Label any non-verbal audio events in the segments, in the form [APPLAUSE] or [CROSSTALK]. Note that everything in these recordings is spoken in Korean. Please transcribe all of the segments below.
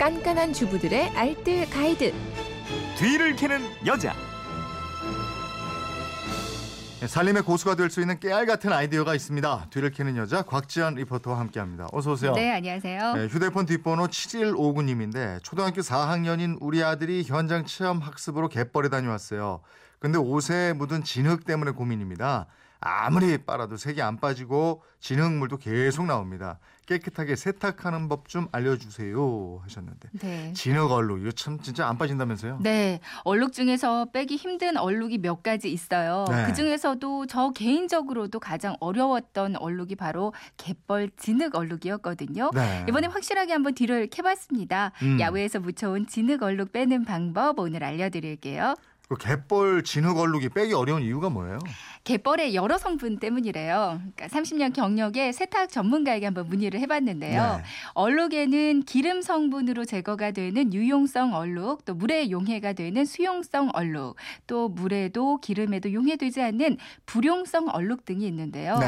깐깐한 주부들의 알뜰 가이드. 뒤를 캐는 여자. 네, 살림의 고수가 될 수 있는 깨알 같은 아이디어가 있습니다. 뒤를 캐는 여자 곽지연 리포터와 함께합니다. 어서 오세요. 네, 안녕하세요. 네, 휴대폰 뒷번호 7159님인데 초등학교 4학년인 우리 아들이 현장 체험 학습으로 갯벌에 다녀왔어요. 근데 옷에 묻은 진흙 때문에 고민입니다. 아무리 빨아도 색이 안 빠지고 진흙물도 계속 나옵니다. 깨끗하게 세탁하는 법 좀 알려주세요 하셨는데 네. 진흙 얼룩 이거 참 진짜 안 빠진다면서요? 네, 얼룩 중에서 빼기 힘든 얼룩이 몇 가지 있어요. 네. 그 중에서도 저 개인적으로도 가장 어려웠던 얼룩이 바로 갯벌 진흙 얼룩이었거든요. 네. 이번에 확실하게 한번 뒤를 캐봤습니다. 음. 야외에서 묻혀온 진흙 얼룩 빼는 방법 오늘 알려드릴게요. 그 갯벌 진흙 얼룩이 빼기 어려운 이유가 뭐예요? 갯벌의 여러 성분 때문이래요. 그러니까 30년 경력의 세탁 전문가에게 한번 문의를 해봤는데요. 네. 얼룩에는 기름 성분으로 제거가 되는 유용성 얼룩, 또 물에 용해가 되는 수용성 얼룩, 또 물에도 기름에도 용해되지 않는 불용성 얼룩 등이 있는데요. 네.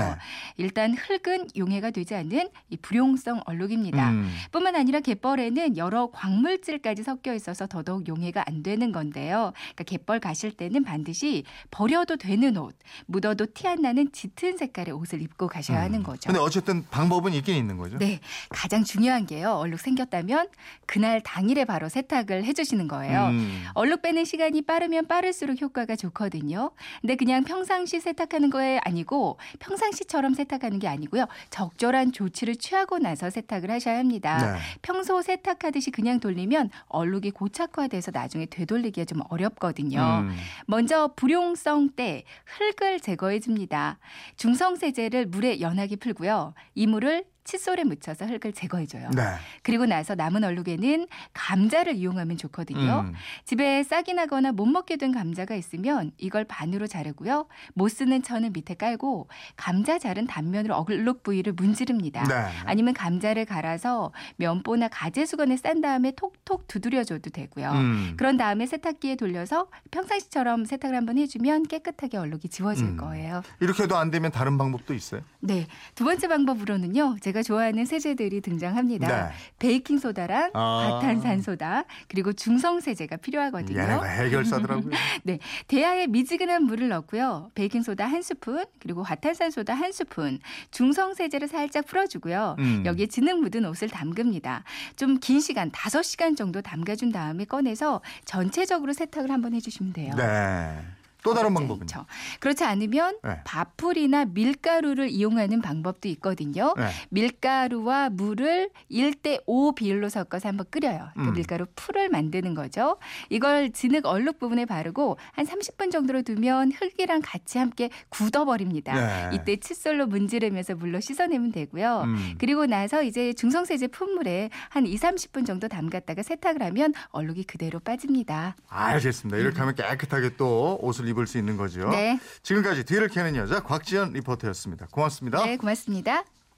일단 흙은 용해가 되지 않는 이 불용성 얼룩입니다. 음. 뿐만 아니라 갯벌에는 여러 광물질까지 섞여 있어서 더더욱 용해가 안 되는 건데요. 그러니까 갯벌 가실 때는 반드시 버려도 되는 옷, 묻어도 티 안 나는 짙은 색깔의 옷을 입고 가셔야 하는 거죠. 근데 어쨌든 방법은 있긴 있는 거죠. 네, 가장 중요한 게요. 얼룩 생겼다면 그날 당일에 바로 세탁을 해 주시는 거예요. 음. 얼룩 빼는 시간이 빠르면 빠를수록 효과가 좋거든요. 근데 그냥 평상시 세탁하는 거에 아니고 평상시처럼 세탁하는 게 아니고요. 적절한 조치를 취하고 나서 세탁을 하셔야 합니다. 네. 평소 세탁하듯이 그냥 돌리면 얼룩이 고착화돼서 나중에 되돌리기가 좀 어렵거든요. 음. 먼저 불용성 때 흙을 제거해 줍니다. 중성 세제를 물에 연하게 풀고요. 이 물을 칫솔에 묻혀서 흙을 제거해 줘요. 네. 그리고 나서 남은 얼룩에는 감자를 이용하면 좋거든요. 음. 집에 싹이 나거나 못 먹게 된 감자가 있으면 이걸 반으로 자르고요. 못 쓰는 천은 밑에 깔고 감자 자른 단면으로 얼룩 부위를 문지릅니다. 네. 아니면 감자를 갈아서 면보나 가재 수건에 싼 다음에 톡톡 두드려줘도 되고요. 음. 그런 다음에 세탁기에 돌려서 평상시처럼 세탁을 한번 해주면 깨끗하게 얼룩이 지워질 음. 거예요. 이렇게 해도 안 되면 다른 방법도 있어요? 네. 두 번째 방법으로는요. 제가 좋아하는 세제들이 등장합니다. 네. 베이킹 소다랑 아. 과탄산소다 그리고 중성 세제가 필요하거든요. 얘네가 해결사더라고요. [LAUGHS] 네, 대야에 미지근한 물을 넣고요. 베이킹 소다 한 스푼, 그리고 과탄산소다 한 스푼, 중성 세제를 살짝 풀어주고요. 음. 여기에 진흙 묻은 옷을 담급니다. 좀 긴 시간, 5시간 정도 담가준 다음에 꺼내서 전체적으로 세탁을 한번 해주시면 돼요. 네. 또 다른 방법은요? 그렇죠. 그렇지 않으면 네. 밥풀이나 밀가루를 이용하는 방법도 있거든요. 네. 밀가루와 물을 1대 5 비율로 섞어서 한번 끓여요. 그 음. 밀가루 풀을 만드는 거죠. 이걸 진흙 얼룩 부분에 바르고 한 30분 정도로 두면 흙이랑 같이 함께 굳어버립니다. 네. 이때 칫솔로 문지르면서 물로 씻어내면 되고요. 음. 그리고 나서 이제 중성세제 품물에 한 2, 30분 정도 담갔다가 세탁을 하면 얼룩이 그대로 빠집니다. 알겠습니다. 이렇게 하면 깨끗하게 또 옷을 입을 수 있는 거죠. 네. 지금까지 뒤를 캐는 여자 곽지연 리포터였습니다. 고맙습니다. 네, 고맙습니다.